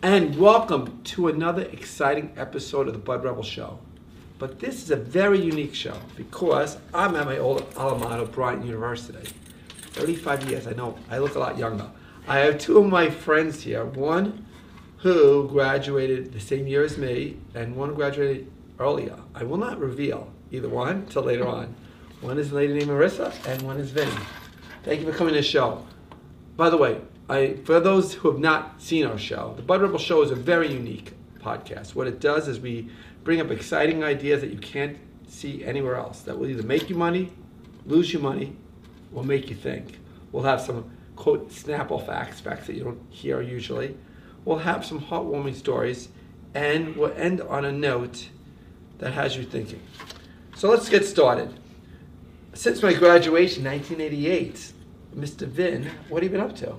and welcome to another exciting episode of the Bud Rebel Show. But this is a very unique show because I'm at my old alma mater, Bryant University. 35 years, I know, I look a lot younger. I have two of my friends here. One who graduated the same year as me, and one graduated earlier. I will not reveal either one till later on. One is a lady named Marissa, and one is Vinny. Thank you for coming to the show. By the way, I, for those who have not seen our show, the Bud Rebel Show is a very unique podcast. What it does is we bring up exciting ideas that you can't see anywhere else that will either make you money, lose you money, or make you think. We'll have some quote Snapple facts, facts that you don't hear usually. We'll have some heartwarming stories, and we'll end on a note that has you thinking. So let's get started. Since my graduation, 1988, Mr. Vin, what have you been up to?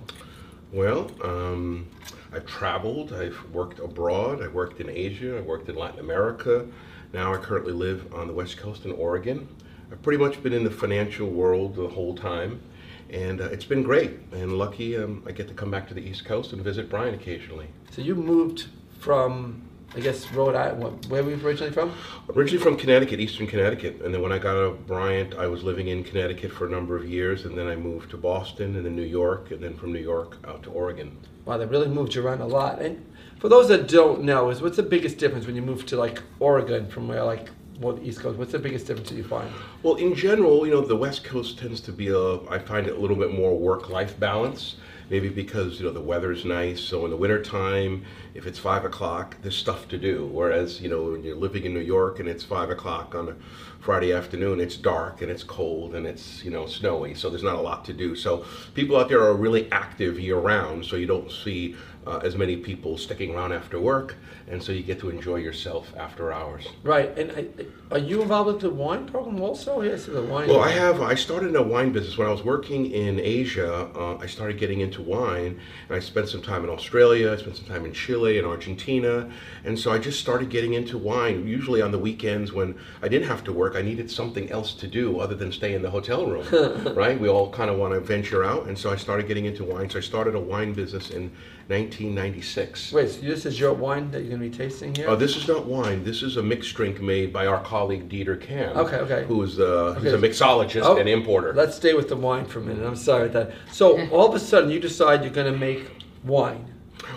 Well, um, I've traveled, I've worked abroad, I worked in Asia, I worked in Latin America. Now I currently live on the West Coast in Oregon. I've pretty much been in the financial world the whole time, and uh, it's been great. And lucky um, I get to come back to the East Coast and visit Bryant occasionally. So you moved from, I guess, Rhode Island. Where were you originally from? Originally from Connecticut, Eastern Connecticut, and then when I got out of Bryant, I was living in Connecticut for a number of years, and then I moved to Boston, and then New York, and then from New York out to Oregon. Wow, they really moved you around a lot. And for those that don't know, is what's the biggest difference when you move to like Oregon from where like well, the East Coast? What's the biggest difference that you find? Well, in general, you know, the West Coast tends to be a, I find it a little bit more work-life balance. Maybe because, you know, the weather's nice. So in the wintertime, if it's five o'clock, there's stuff to do. Whereas, you know, when you're living in New York and it's five o'clock on a Friday afternoon, it's dark and it's cold and it's, you know, snowy. So there's not a lot to do. So people out there are really active year round. So you don't see uh, as many people sticking around after work. And so you get to enjoy yourself after hours. Right. And I, are you involved with the wine program also? Yes, the wine. Well, I have. I started in a wine business when I was working in Asia. Uh, I started getting into wine, and I spent some time in Australia. I spent some time in Chile and Argentina, and so I just started getting into wine. Usually on the weekends when I didn't have to work, I needed something else to do other than stay in the hotel room. right? We all kind of want to venture out, and so I started getting into wine. So I started a wine business in 1996. Wait, so this is your wine that you're going to be tasting here? Oh, this is not wine. This is a mixed drink made by our colleague Dieter Kam. Okay, okay. Who is uh, he's Okay. a mixologist Oh, and importer. Let's stay with the wine for a minute. I'm sorry about that. So all of a sudden, you decide you're going to make wine.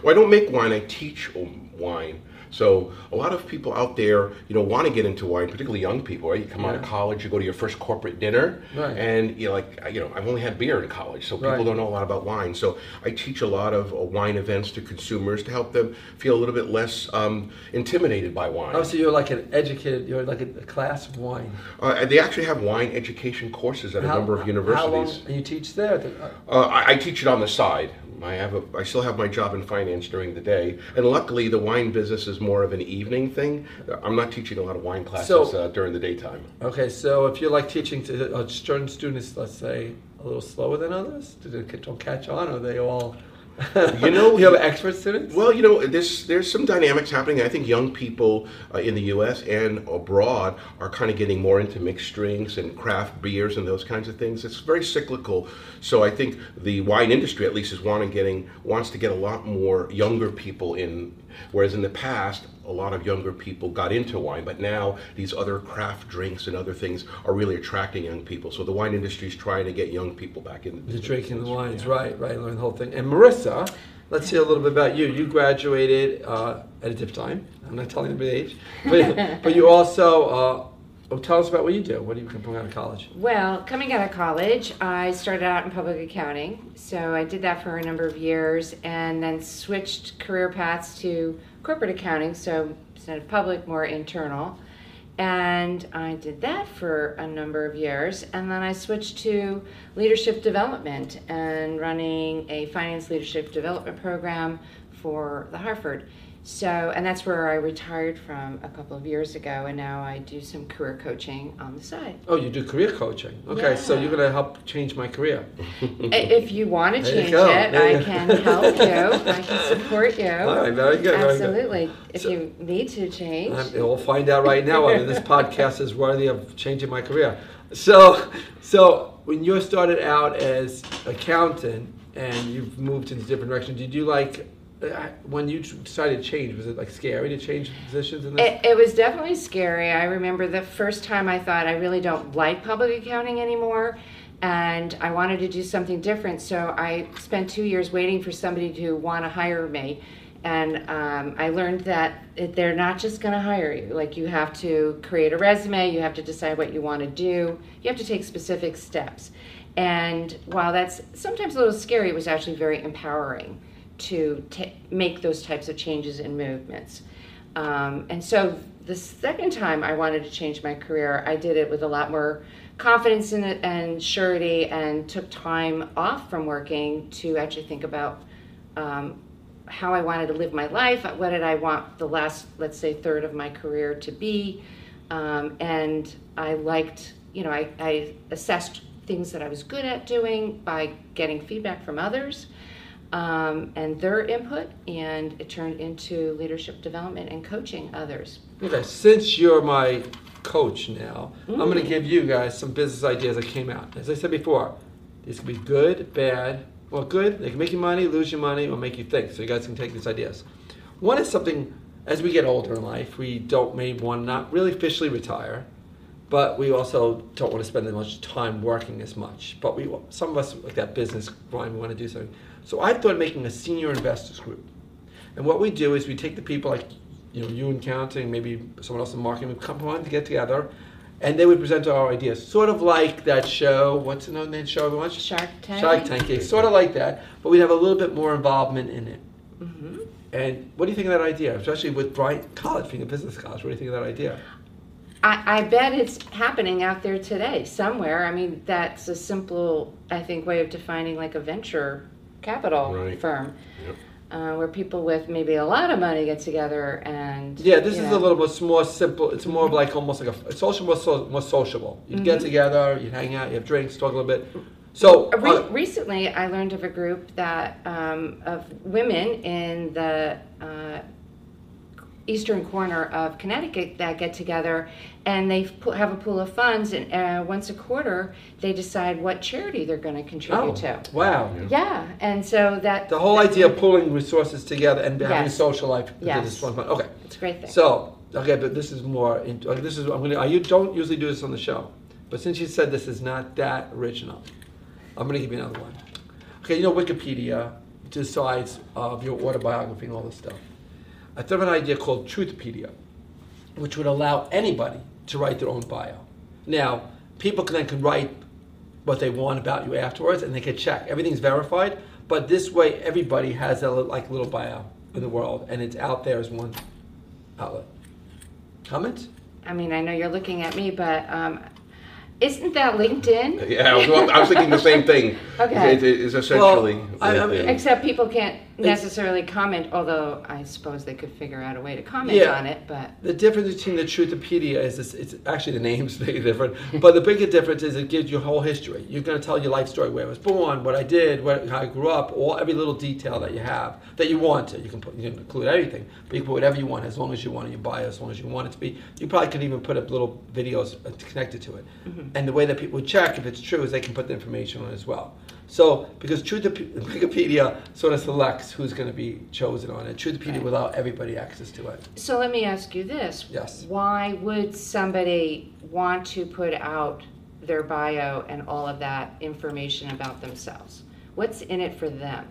Well, I don't make wine. I teach um, wine. So a lot of people out there, you know, want to get into wine, particularly young people. Right? You come out of college, you go to your first corporate dinner, Right. and you're like, you know, I've only had beer in college, so people Right. don't know a lot about wine. So I teach a lot of uh, wine events to consumers to help them feel a little bit less um, intimidated by wine. Oh, so you're like an educated, you're like a, a class of wine. Uh, they actually have wine education courses at a number of universities. How long, and you teach there? Uh, I, I teach it on the side. I have a, I still have my job in finance during the day, and luckily the wine business is more of an evening thing. I'm not teaching a lot of wine classes So- uh, during the daytime. Okay, so if you're like teaching to uh, certain students, let's say, a little slower than others, do they don't catch on, or are they all? You know- you have expert students. Well, you know, there's there's some dynamics happening. I think young people uh, in the U.S. and abroad are kind of getting more into mixed drinks and craft beers and those kinds of things. It's very cyclical. So I think the wine industry, at least, is wanting getting wants to get a lot more younger people in. Whereas in the past, a lot of younger people got into wine, but now these other craft drinks and other things are really attracting young people. So the wine industry is trying to get young people back in. You're drinking the wines, Yeah. right? Right, learn the whole thing. And Marissa, let's hear a little bit about you. You graduated uh, at a different time. I'm not telling anybody the age, but, but you also. Uh, oh, tell us about what you do. What do you come out of college? Well, coming out of college, I started out in public accounting. So I did that for a number of years and then switched career paths to corporate accounting. So instead of public, more internal. And I did that for a number of years. And then I switched to leadership development and running a finance leadership development program for the Hartford. So, and that's where I retired from a couple of years ago, and now I do some career coaching on the side. Oh, you do career coaching. Okay, so you're going to help change my career. If you want to change it, There I can help you. I can support you. All right, very good. Very good. Absolutely. If So- you need to change. Um, we'll find out right now whether this podcast is worthy of changing my career. So, so when you started out as accountant and you've moved into different directions, did you like when you decided to change, was it like scary to change positions in this? It, it was definitely scary. I remember the first time I thought I really don't like public accounting anymore, and I wanted to do something different. So I spent two years waiting for somebody to want to hire me, and um, I learned that they're not just going to hire you. Like you have to create a resume, you have to decide what you want to do, you have to take specific steps. And while that's sometimes a little scary, it was actually very empowering to make those types of changes and movements. Um, and so the second time I wanted to change my career, I did it with a lot more confidence in it and surety and took time off from working to actually think about um, how I wanted to live my life. What did I want the last, let's say, third of my career to be? Um, and I liked, you know, I, I assessed things that I was good at doing by getting feedback from others um, and their input, and it turned into leadership development and coaching others. Okay, since you're my coach now, I'm going to give you guys some business ideas that came out. As I said before, these can be good, bad. Well, good, they can make you money, lose you money, or make you think. So you guys can take these ideas. One is something, as we get older in life, we don't maybe want to not really officially retire, but we also don't want to spend as much time working as much. But we, some of us, like that business grind, we want to do something. So I thought of making a senior investors group. And what we do is we take the people like you know you in accounting, maybe someone else in marketing, we come on to get together, and they would present our ideas, sort of like that show. What's the name show everyone? Shark Tank. Shark Tank, yeah, sort of like that, but we'd have a little bit more involvement in it. hmm And what do you think of that idea, especially with Bryant College being a business college? What do you think of that idea? I, I bet it's happening out there today somewhere. I mean, that's a simple, I think, way of defining like a venture capital Right. firm. Yep. Uh, where people with maybe a lot of money get together and Yeah, this you is know. a little bit more simple. It's more of like almost like a it's social, more, so, more sociable. You get Mhm. together, you hang out, you have drinks, talk a little bit. So Uh, Re- uh, recently, I learned of a group that um, of women in the uh, eastern corner of Connecticut that get together, and they pu- have a pool of funds, and uh, once a quarter they decide what charity they're going to contribute oh, to. wow. Yeah, and so that The whole idea of pulling resources together and having a social life. because Yes. it's fun, fun. Okay. it's a great thing. So okay, but this is more. In, this is I'm gonna. I you don't usually do this on the show, but since you said this is not that original, I'm gonna give you another one. Okay, you know Wikipedia decides of your autobiography and all this stuff. I thought of an idea called Truthpedia, which would allow anybody to write their own bio. Now, people can then can write what they want about you afterwards, and they can check. Everything's verified, but this way, everybody has a like little bio in the world, and it's out there as one outlet. Comments? I mean, I know you're looking at me, but um, isn't that LinkedIn? Yeah, I was, I was thinking the same thing. Okay. It, it is essentially. I- I mean- Except people can't necessarily comment, although I suppose they could figure out a way to comment Yeah. on it, but. The difference between the Truthopedia is this, it's actually the name's big different, but the bigger difference is it gives you a whole history. You're going to tell your life story, where I was born, what I did, where, how I grew up, all every little detail that you have that you want to. You can put, you can include everything, but you can put whatever you want as long as you want in your bio, as long as you want it to be. You probably could even put up little videos uh, connected to it. And the way that people check if it's true is they can put the information on it as well. So, because Truthop- Wikipedia sort of selects who's going to be chosen on it, Truthopedia Right. will allow everybody access to it. So let me ask you this. Yes. Why would somebody want to put out their bio and all of that information about themselves? What's in it for them?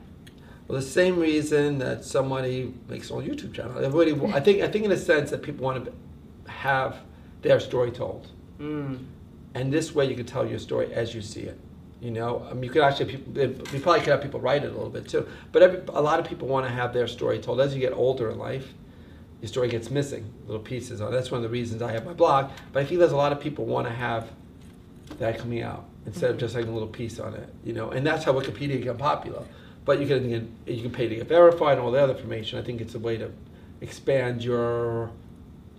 Well, the same reason that somebody makes a YouTube channel. Everybody, I think, I think in a sense that people want to have their story told, Mm. and this way you can tell your story as you see it. You know, I mean, you could actually, people, we probably could have people write it a little bit too. But every, a lot of people want to have their story told. As you get older in life, your story gets missing, little pieces. That's one of the reasons I have my blog. But I feel there's a lot of people want to have that coming out instead of just having a little piece on it. You know, and that's how Wikipedia got popular. But you can get, you can pay to get verified and all the other information. I think it's a way to expand your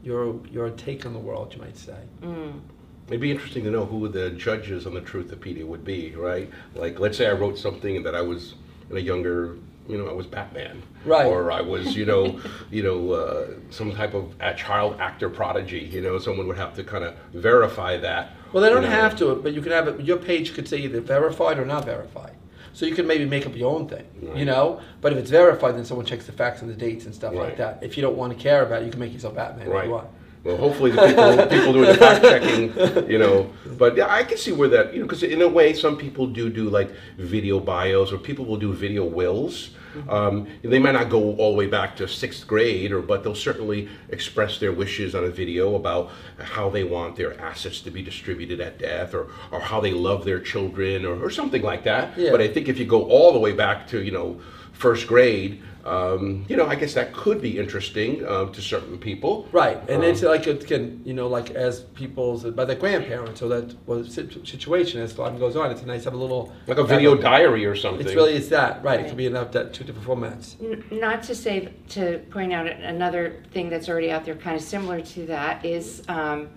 your your take on the world, you might say. Mm. It'd be interesting to know who the judges on the Truthopedia would be, right? Like, let's say I wrote something that I was in a younger, you know, I was Batman, Right. Or I was, you know, you know, uh, some type of a child actor prodigy. You know, someone would have to kind of verify that. Well, they don't you know. have to, but you can have it. Your page could say either verified or not verified. So you can maybe make up your own thing, you know. But if it's verified, then someone checks the facts and the dates and stuff like that. If you don't want to care about it, you can make yourself Batman if you want. Well, hopefully the people, people doing the fact checking, you know. But yeah, I can see where that, you know, because in a way, some people do do like video bios, or people will do video wills. Um, they might not go all the way back to sixth grade, or but they'll certainly express their wishes on a video about how they want their assets to be distributed at death, or or how they love their children, or, or something like that. Yeah. But I think if you go all the way back to you know first grade. Um, you know, I guess that could be interesting uh, to certain people. Right, and Um, it's like it can, you know, like as people's by their grandparents or that was situation as time goes on. It's nice to have a little like a video diary or something. It's really it's that right. It Right. could be enough that two different formats. N- Not to say, to point out another thing that's already out there, kind of similar to that, is um,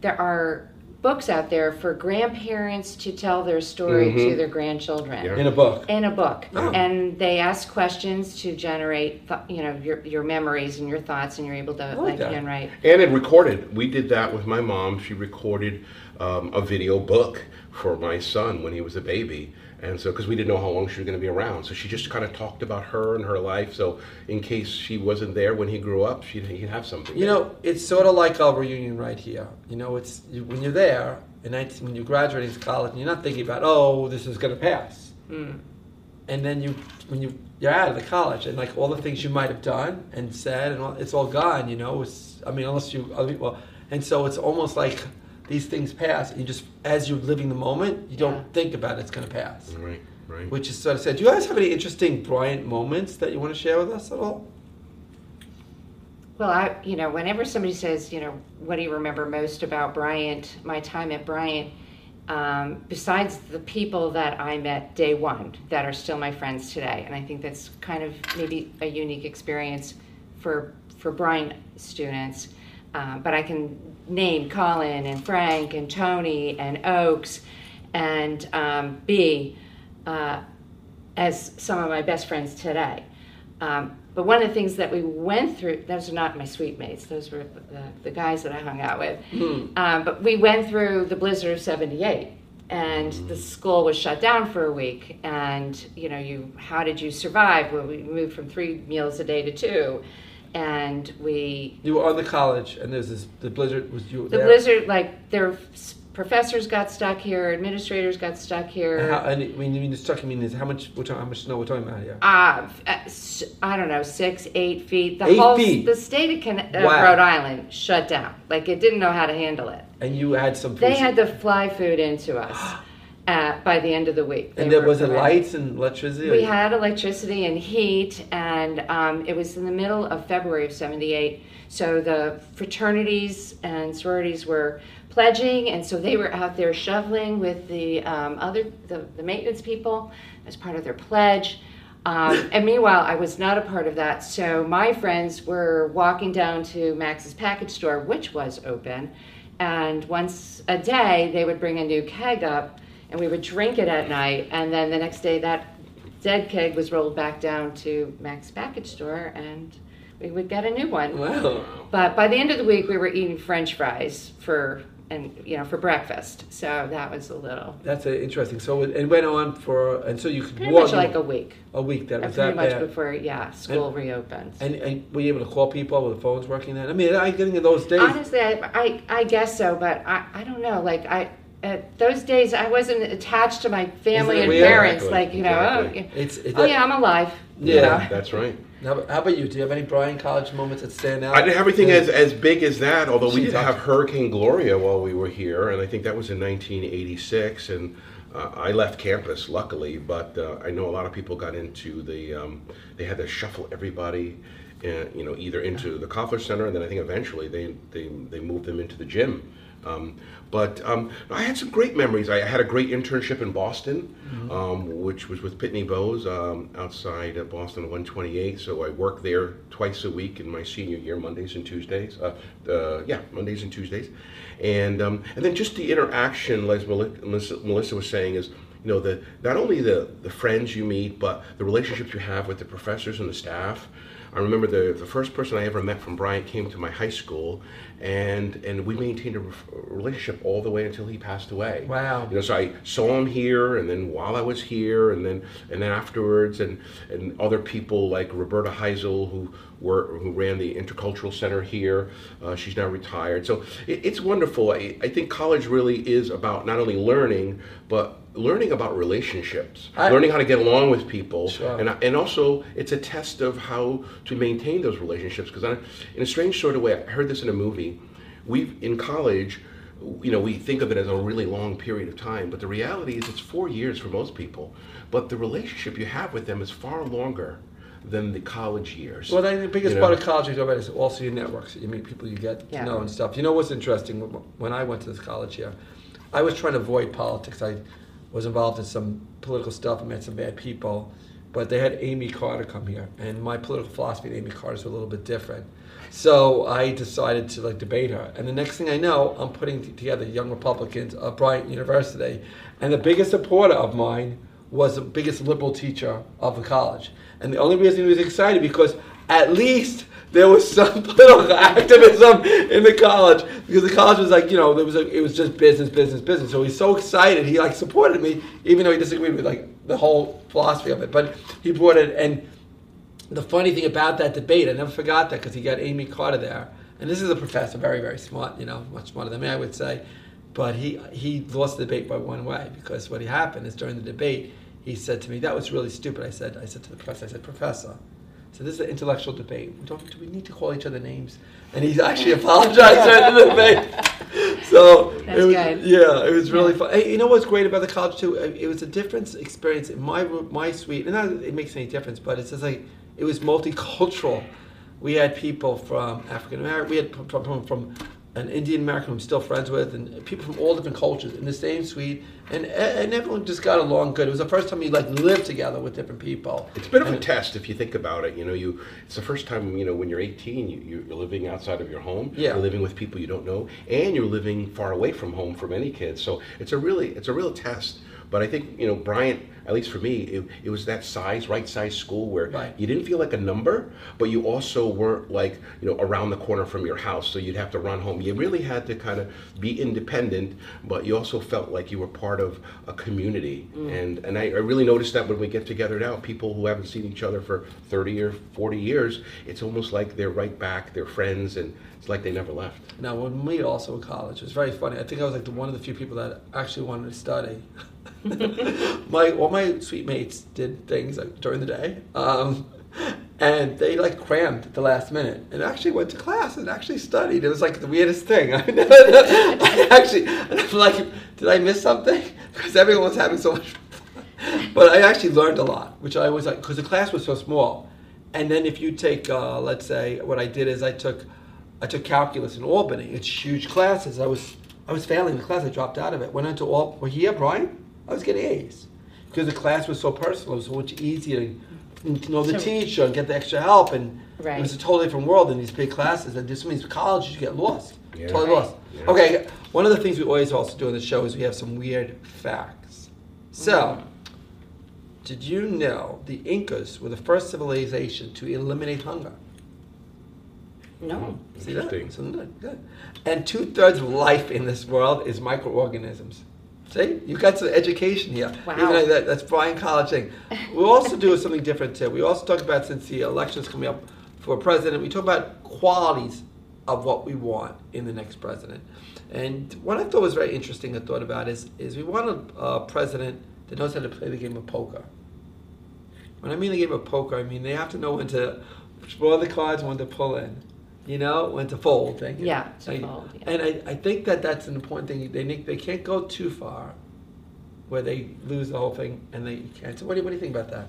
there are books out there for grandparents to tell their story to their grandchildren. Yeah. In a book. In a book, Oh. and they ask questions to generate, th- you know, your your memories and your thoughts, and you're able to like like that. handwrite. and it recorded. We did that with my mom. She recorded um, a video book for my son when he was a baby. And so, because we didn't know how long she was going to be around, so she just kind of talked about her and her life. So, in case she wasn't there when he grew up, she'd, he'd have something. You there. know, it's sort of like our reunion right here. You know, it's you, when you're there, and 19, when you're graduating college, and you're not thinking about, oh, this is going to pass. Mm. And then you, when you you're out of the college, and like all the things you might have done and said, and all, it's all gone. You know, it's I mean, unless you well, and so it's almost like these things pass, and you just as you're living the moment, you don't Yeah. think about it's going to pass. Right, right. Which is sort of sad. Do you guys have any interesting Bryant moments that you want to share with us at all? Well, I, you know, whenever somebody says, you know, what do you remember most about Bryant, my time at Bryant, um, besides the people that I met day one that are still my friends today, and I think that's kind of maybe a unique experience for for Bryant students. Uh, but I can name Colin and Frank and Tony and Oaks and um, B uh, as some of my best friends today. Um, but one of the things that we went through, those are not my suite mates, those were the, the guys that I hung out with. Um, but we went through the blizzard of 78 and the school was shut down for a week. And, you know, you, how did you survive? Well, we moved from three meals a day to two. And we, You were on the college, and there's this the blizzard was you the there. blizzard, like, their professors got stuck here, administrators got stuck here. And, how, and when you mean the stuck, you mean is how much? Which, how much snow we're talking about here? Uh, uh, I don't know, six, eight feet. The Eight whole, feet? the state of uh, Wow. Rhode Island shut down. Like it didn't know how to handle it. And you had some. They food- had to fly food into us uh, by the end of the week. And there was it lights and electricity. We had electricity and heat, and um, it was in the middle of February of '78. So the fraternities and sororities were pledging, and so they were out there shoveling with the um, other the, the maintenance people as part of their pledge. Um, and meanwhile, I was not a part of that. So my friends were walking down to Max's package store, which was open, and once a day they would bring a new keg up, and we would drink it at night. And then the next day, that dead keg was rolled back down to Max's package store, and we would get a new one. Wow. But by the end of the week, we were eating French fries for and you know for breakfast. So that was a little That's interesting. So it, it went on for, and so you could pretty walk much like a week. a week. That Uh, was pretty that much bad. before yeah school reopens. And, and were you able to call people with the phones working then? I mean, I getting in those days. Honestly, I, I I guess so, but I I don't know. Like I. At those days, I wasn't attached to my family and weird? parents. Exactly, Like you know, exactly. oh, it's, it's oh yeah, I'm alive. you Yeah. know. That's right. How, about- how about you? Do you have any Bryant College moments that stand out? I didn't have everything as, as big as that, although we She did have Hurricane Gloria while we were here, and I think that was in 1986. And uh, I left campus, luckily, but uh, I know a lot of people got into the, um, they had to shuffle everybody, uh, you know, either into the Koffler Center, and then I think eventually they, they, they moved them into the gym. Um, but um, I had some great memories. I had a great internship in Boston, um, which was with Pitney Bowes um, outside of Boston 128. So I worked there twice a week in my senior year, Mondays and Tuesdays. Uh, uh, yeah, Mondays and Tuesdays. And um, and then just the interaction, as Meli- Melissa, Melissa was saying, is you know the not only the the friends you meet, but the relationships you have with the professors and the staff. I remember the the first person I ever met from Bryant came to my high school, and and we maintained a relationship all the way until he passed away. Wow. You know, so I saw him here, and then while I was here, and then and then afterwards, and and other people like Roberta Heisel, who were who ran the Intercultural Center here. Uh, she's now retired. So it, it's wonderful. I, I think college really is about not only learning, but learning about relationships, I- learning how to get along with people, Sure. and and also it's a test of how to maintain those relationships. Because in a strange sort of way, I heard this in a movie. We in college, you know, we think of it as a really long period of time, but the reality is it's four years for most people. But the relationship you have with them is far longer than the college years. Well, I the biggest You know? part of college you talk about is also your networks. You meet people you get Yeah. to know and stuff. You know what's interesting? When I went to this college here, I was trying to avoid politics. I was involved in some political stuff and met some bad people. But they had Amy Carter come here, and my political philosophy and Amy Carter's were a little bit different. So I decided to like debate her, and the next thing I know, I'm putting t- together Young Republicans of Bryant University, and the biggest supporter of mine was the biggest liberal teacher of the college. And the only reason he was excited because at least there was some political activism in the college. Because the college was like you know there was a, it was just business business business. So he's so excited he like supported me even though he disagreed with like the whole philosophy of it. But he brought it and the funny thing about that debate i never forgot that because he got amy carter there and this is a professor very very smart you know much smarter than me i would say but he he lost the debate by one way because what happened is during the debate he said to me that was really stupid i said i said to the professor i said professor so this is an intellectual debate. We don't. Do we need to call each other names? And he's actually apologized during the debate. So That's it was, good. yeah, it was really Yeah. fun. Hey, you know what's great about the college too? It was a different experience in my my suite. And not that it makes any difference, but it's just like it was multicultural. We had people from African American. We had from, from an Indian American I'm still friends with, and people from all different cultures in the same suite, and and everyone just got along good. It was the first time you like lived together with different people. It's a bit of a test if you think about it. You know, you it's the first time you know when you're 18, you, you're living outside of your home. Yeah. You're living with people you don't know, and you're living far away from home for many kids. So it's a really it's a real test. But I think you know Bryant, at least for me, it, it was that size, right size school where Right. you didn't feel like a number, but you also weren't like you know around the corner from your house, so you'd have to run home. You really had to kind of be independent, but you also felt like you were part of a community. Mm. And and I, I really noticed that when we get together now, people who haven't seen each other for 30 or 40 years, it's almost like they're right back, they're friends, and it's like they never left. Now, when we also in college, it was very funny. I think I was like the, one of the few people that actually wanted to study. my all my suite mates did things like during the day, um, and they like crammed at the last minute and actually went to class and actually studied. It was like the weirdest thing. I actually, I'm like, did I miss something? Because everyone was having so much. fun. But I actually learned a lot, which I was like, because the class was so small. And then if you take, uh, let's say, what I did is I took, I took calculus in Albany. It's huge classes. I was, I was failing the class. I dropped out of it. Went into all. Well, here, Bryant, I was getting A's because the class was so personal. It was so much easier to, to know the So- teacher and get the extra help. And Right. it was a totally different world than these big classes. And this means college, you get lost. Yeah. Totally Right. lost. Yeah. Okay. One of the things we always also do in the show is we have some weird facts. So. Mm-hmm. Did you know the Incas were the first civilization to eliminate hunger? No. See that? Interesting. So good, good. And two thirds of life in this world is microorganisms. See, you got some education here. Wow. Even that, that's Bryant College thing. We also do something different too. We also talk about since the election's coming up for president, we talk about qualities of what we want in the next president. And what I thought was very interesting, I thought about is is we want a, a president that knows how to play the game of poker. When I mean the game of poker, I mean they have to know when to draw the cards, when to pull in, you know, when to fold. Thank you. Yeah, to And- fold, yeah. And I, I think that that's an important thing. They they can't go too far, where they lose the whole thing and they can't. So what do you, what do you think about that?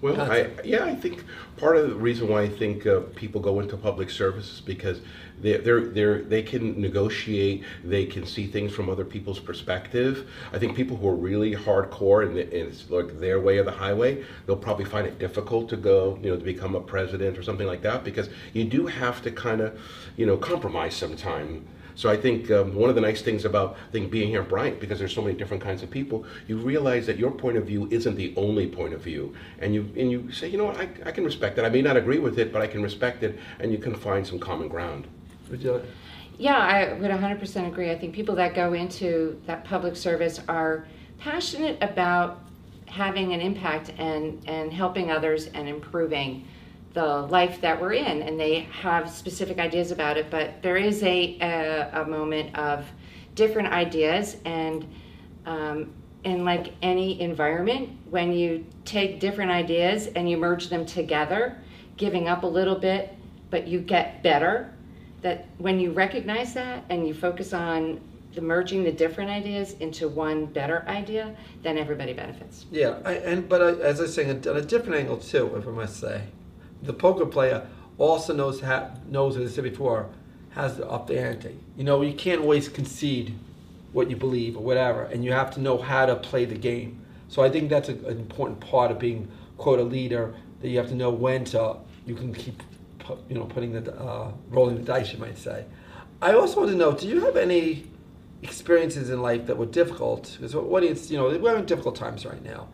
Well, I, yeah, I think part of the reason why I think uh, people go into public service is because they're, they're, they're, they can negotiate, they can see things from other people's perspective. I think people who are really hardcore and, it's like their way of the highway, they'll probably find it difficult to go, you know, to become a president or something like that because you do have to kind of, you know, compromise sometime. So I think um, one of the nice things about I think being here at Bryant, because there's so many different kinds of people, you realize that your point of view isn't the only point of view, and you and you say, you know what, I, I can respect that. I may not agree with it, but I can respect it, and you can find some common ground. Would you- Yeah, I would 100% agree. I think people that go into that public service are passionate about having an impact and, and helping others and improving the life that we're in. And they have specific ideas about it, but there is a, a, a moment of different ideas. And um, in like any environment, when you take different ideas and you merge them together, giving up a little bit, but you get better that when you recognize that and you focus on the merging the different ideas into one better idea, then everybody benefits. Yeah, I, and but I, as I was saying, on a different angle too, if I must say, the poker player also knows ha- knows as I said before, has to up the ante. You know, you can't always concede what you believe or whatever, and you have to know how to play the game. So I think that's a, an important part of being quote a leader that you have to know when to you can keep you know putting the uh, rolling the dice, you might say. I also want to know, do you have any experiences in life that were difficult? Because audience, you know, we're having difficult times right now,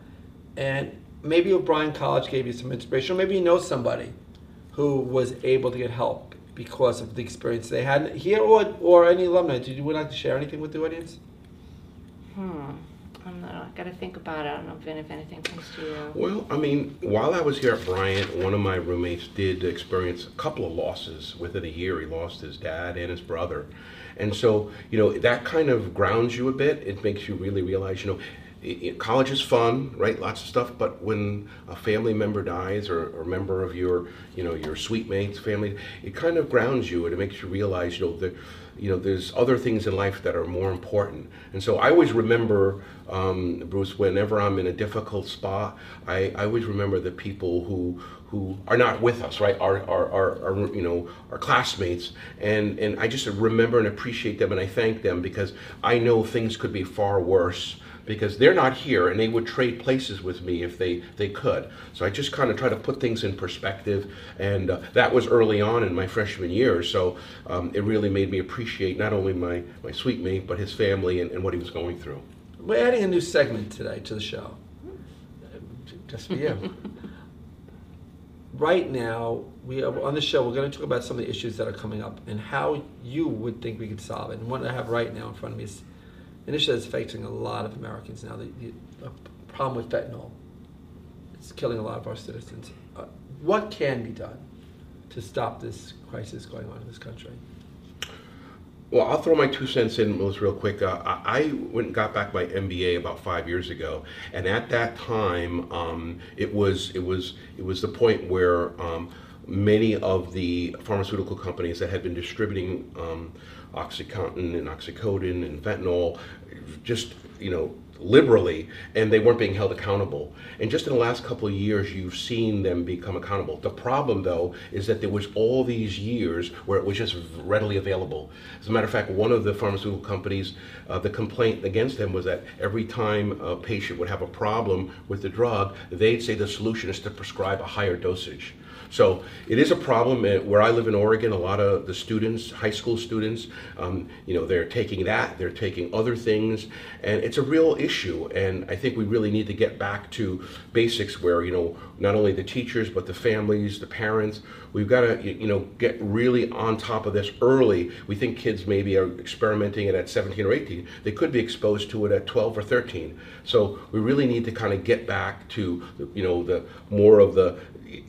and maybe O'Brien College gave you some inspiration, or maybe you know somebody who was able to get help because of the experience they had here, or or any alumni. Did you would like to share anything with the audience? Hmm. I'm not, I gotta think about it. I don't know if, if anything comes to you. Well, I mean, while I was here at Bryant, one of my roommates did experience a couple of losses within a year. He lost his dad and his brother. And so, you know, that kind of grounds you a bit. It makes you really realize, you know, college is fun, right? Lots of stuff. But when a family member dies or, or a member of your, you know, your suite mates, family, it kind of grounds you and it makes you realize, you know, that, you know, there's other things in life that are more important. And so I always remember, um, Bruce, whenever I'm in a difficult spot, I, I always remember the people who who are not with us, right? Our, our, our, our, you know, our classmates. And, and I just remember and appreciate them and I thank them because I know things could be far worse because they're not here and they would trade places with me if they, they could. So I just kind of try to put things in perspective. And uh, that was early on in my freshman year. So um, it really made me appreciate not only my, my suite mate, but his family and, and what he was going through. We're adding a new segment today to the show, just for you. right now, we are, on the show. We're going to talk about some of the issues that are coming up and how you would think we could solve it. And what I have right now in front of me is an issue that's facing a lot of Americans now. The, the problem with fentanyl. It's killing a lot of our citizens. Uh, what can be done to stop this crisis going on in this country? Well, I'll throw my two cents in, Melissa, real quick. Uh, I I went and got back my MBA about five years ago, and at that time, um, it was it was it was the point where um, many of the pharmaceutical companies that had been distributing um, OxyContin and oxycodone and fentanyl, just you know liberally and they weren't being held accountable. And just in the last couple of years you've seen them become accountable. The problem though is that there was all these years where it was just readily available. As a matter of fact one of the pharmaceutical companies uh, the complaint against them was that every time a patient would have a problem with the drug they'd say the solution is to prescribe a higher dosage so it is a problem where I live in Oregon. A lot of the students, high school students, um, you know, they're taking that, they're taking other things, and it's a real issue. And I think we really need to get back to basics where you know not only the teachers but the families, the parents. We've got to you know get really on top of this early. We think kids maybe are experimenting it at 17 or 18. They could be exposed to it at 12 or 13. So we really need to kind of get back to you know the more of the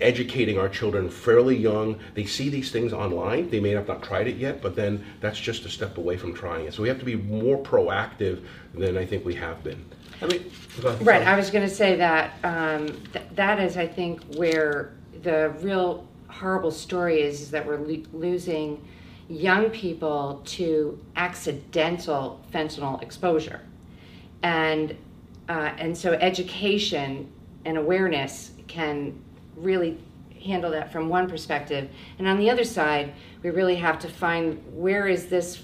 educating our children fairly young. They see these things online. They may have not tried it yet, but then that's just a step away from trying it. So we have to be more proactive than I think we have been. I mean, Right. I was going to say that um, th- that is, I think, where the real horrible story is, is that we're lo- losing young people to accidental fentanyl exposure, and uh, and so education and awareness can really handle that from one perspective, and on the other side, we really have to find where is this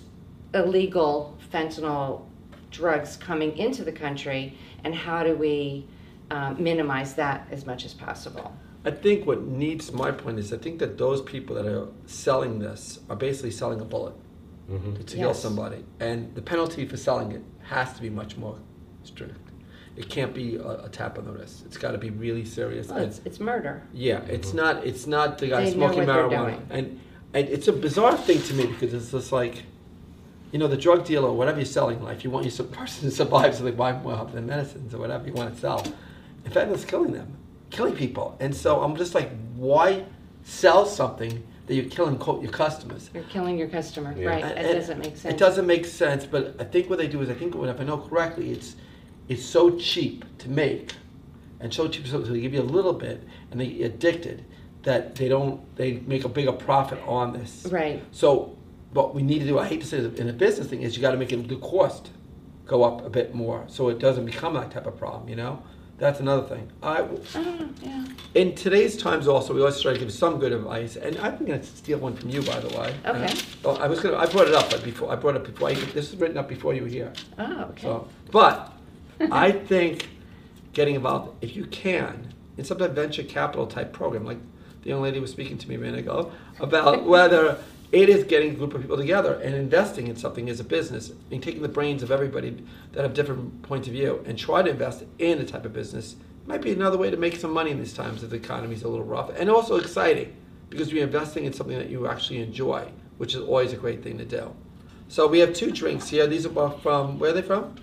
illegal fentanyl drugs coming into the country and how do we um, minimize that as much as possible. I think what needs my point is I think that those people that are selling this are basically selling a bullet. Mhm. to kill Yes. somebody, and the penalty for selling it has to be much more strict. It can't be a, a tap on the wrist. It's got to be really serious. Well, it's, it's murder. yeah, it's not. It's not the guy They know smoking what marijuana, doing. and and it's a bizarre thing to me because it's just like, you know, the drug dealer, whatever you're selling in life, you want your person to survive, so they buy more of the medicines or whatever you want to sell. In fact, it's killing them, killing people, and so I'm just like, why sell something that you're killing quote your customers? You're killing your customer, Yeah. right? And- That and doesn't make sense. It doesn't make sense, but I think what they do is I think if I know correctly, it's it's so cheap to make, and so cheap so they give you a little bit, and they get addicted that they don't they make a bigger profit on this. Right. So what we need to do, I hate to say it in a business thing, is you got to make it, the cost go up a bit more so it doesn't become that type of problem. You know, that's another thing. I I uh-huh, yeah. in today's times, also, we always try to give some good advice, and I'm going to steal one from you, by the way. And I- Okay. Uh, well, I was going to. I brought it up, but before I brought it up before. I, this is written up before you were here. Oh, okay. So, but I think getting involved, if you can, in some type venture capital type program, like the young lady was speaking to me a minute ago about whether it is getting a group of people together and investing in something as a business and taking the brains of everybody that have different points of view and try to invest in a type of business might be another way to make some money in these times if the economy's a little rough and also exciting because you're investing in something that you actually enjoy, which is always a great thing to do. So we have two drinks here. These are from where are they from?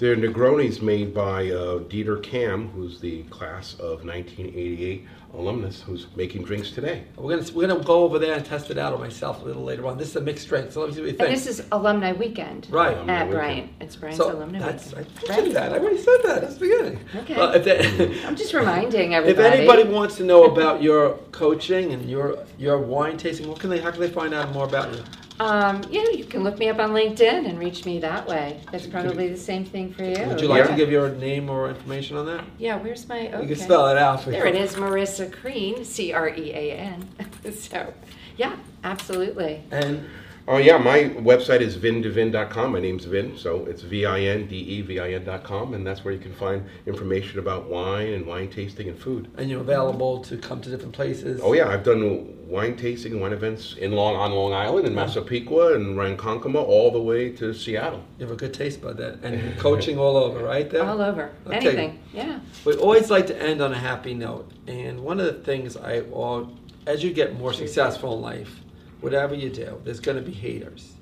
They're Negronis made by uh, Dieter Kam, who's the class of 1988 alumnus who's making drinks today. We're gonna we're gonna go over there and test it out on myself a little later on. This is a mixed drink, so let me see what you think. And this is alumni weekend. right. Alumni At weekend. Bryant. It's Bryant's so alumni that's I weekend. mentioned Right. that. I already said that. That's the beginning. Okay. Well, if, they- I'm just reminding everybody. if anybody wants to know about your coaching and your your wine tasting, what can they? How can they find out more about you? Um, yeah, you can look me up on LinkedIn and reach me that way. That's probably the same thing for you. Would you like Yeah. to give your name or information on that? Yeah, where's my, okay. You can spell it out. for There you. it is, Marissa Crean, C R E A N. So, yeah, absolutely. And Oh yeah, my website is vindevin.com. My name's Vin, so it's V-I-N-D-E-V-I-N.com, and that's where you can find information about wine and wine tasting and food. and you're available to come to different places. Oh yeah, I've done wine tasting and wine events in Long on Long Island, in Massapequa, and Ronkonkoma, all the way to Seattle. You have a good taste bud that, and coaching all over, right there. All over. Okay. Anything. Yeah. We always like to end on a happy note, and one of the things I, all, as you get more successful in life, whatever you do, there's going to be haters,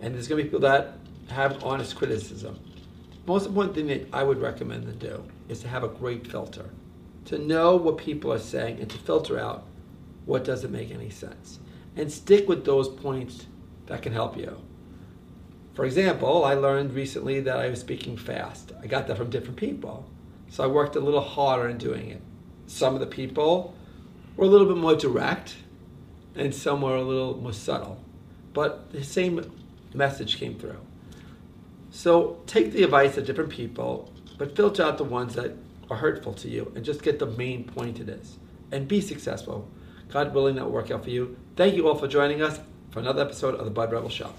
and there's going to be people that have honest criticism. Most important thing that I would recommend to do is to have a great filter, to know what people are saying, and to filter out what doesn't make any sense, and stick with those points that can help you. For example, I learned recently that I was speaking fast. I got that from different people. So I worked a little harder in doing it. Some of the people were a little bit more direct, and some were a little more subtle. But the same message came through. So take the advice of different people, but filter out the ones that are hurtful to you and just get the main point it is. And be successful. God willing, that will work out for you. Thank you all for joining us for another episode of the Bud Rebel Show.